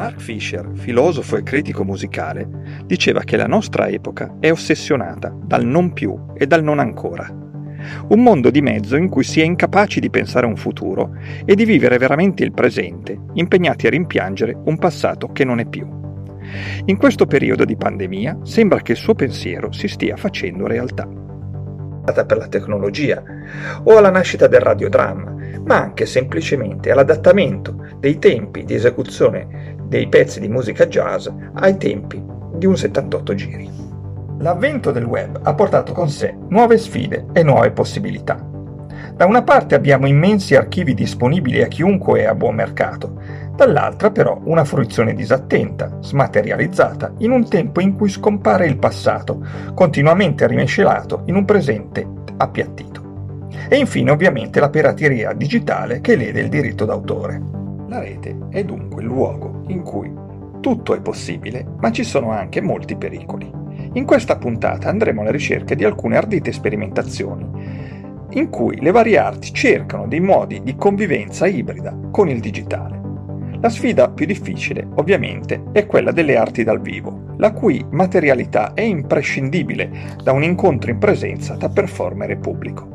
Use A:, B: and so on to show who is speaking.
A: Mark Fisher, filosofo e critico musicale, diceva che la nostra epoca è ossessionata dal non più e dal non ancora. Un mondo di mezzo in cui si è incapaci di pensare a un futuro e di vivere veramente il presente, impegnati a rimpiangere un passato che non è più. In questo periodo di pandemia sembra che il suo pensiero si stia facendo realtà. Per la tecnologia o alla nascita del radiodramma, ma anche semplicemente all'adattamento dei tempi di esecuzione dei pezzi di musica jazz ai tempi di un 78 giri. L'avvento del web ha portato con sé nuove sfide e nuove possibilità. Da una parte abbiamo immensi archivi disponibili a chiunque e a buon mercato, dall'altra però una fruizione disattenta, smaterializzata, in un tempo in cui scompare il passato, continuamente rimescelato in un presente appiattito. E infine ovviamente la pirateria digitale che lede il diritto d'autore. La rete è dunque il luogo in cui tutto è possibile, ma ci sono anche molti pericoli. In questa puntata andremo alla ricerca di alcune ardite sperimentazioni in cui le varie arti cercano dei modi di convivenza ibrida con il digitale. La sfida più difficile, ovviamente, è quella delle arti dal vivo, la cui materialità è imprescindibile da un incontro in presenza tra performer pubblico.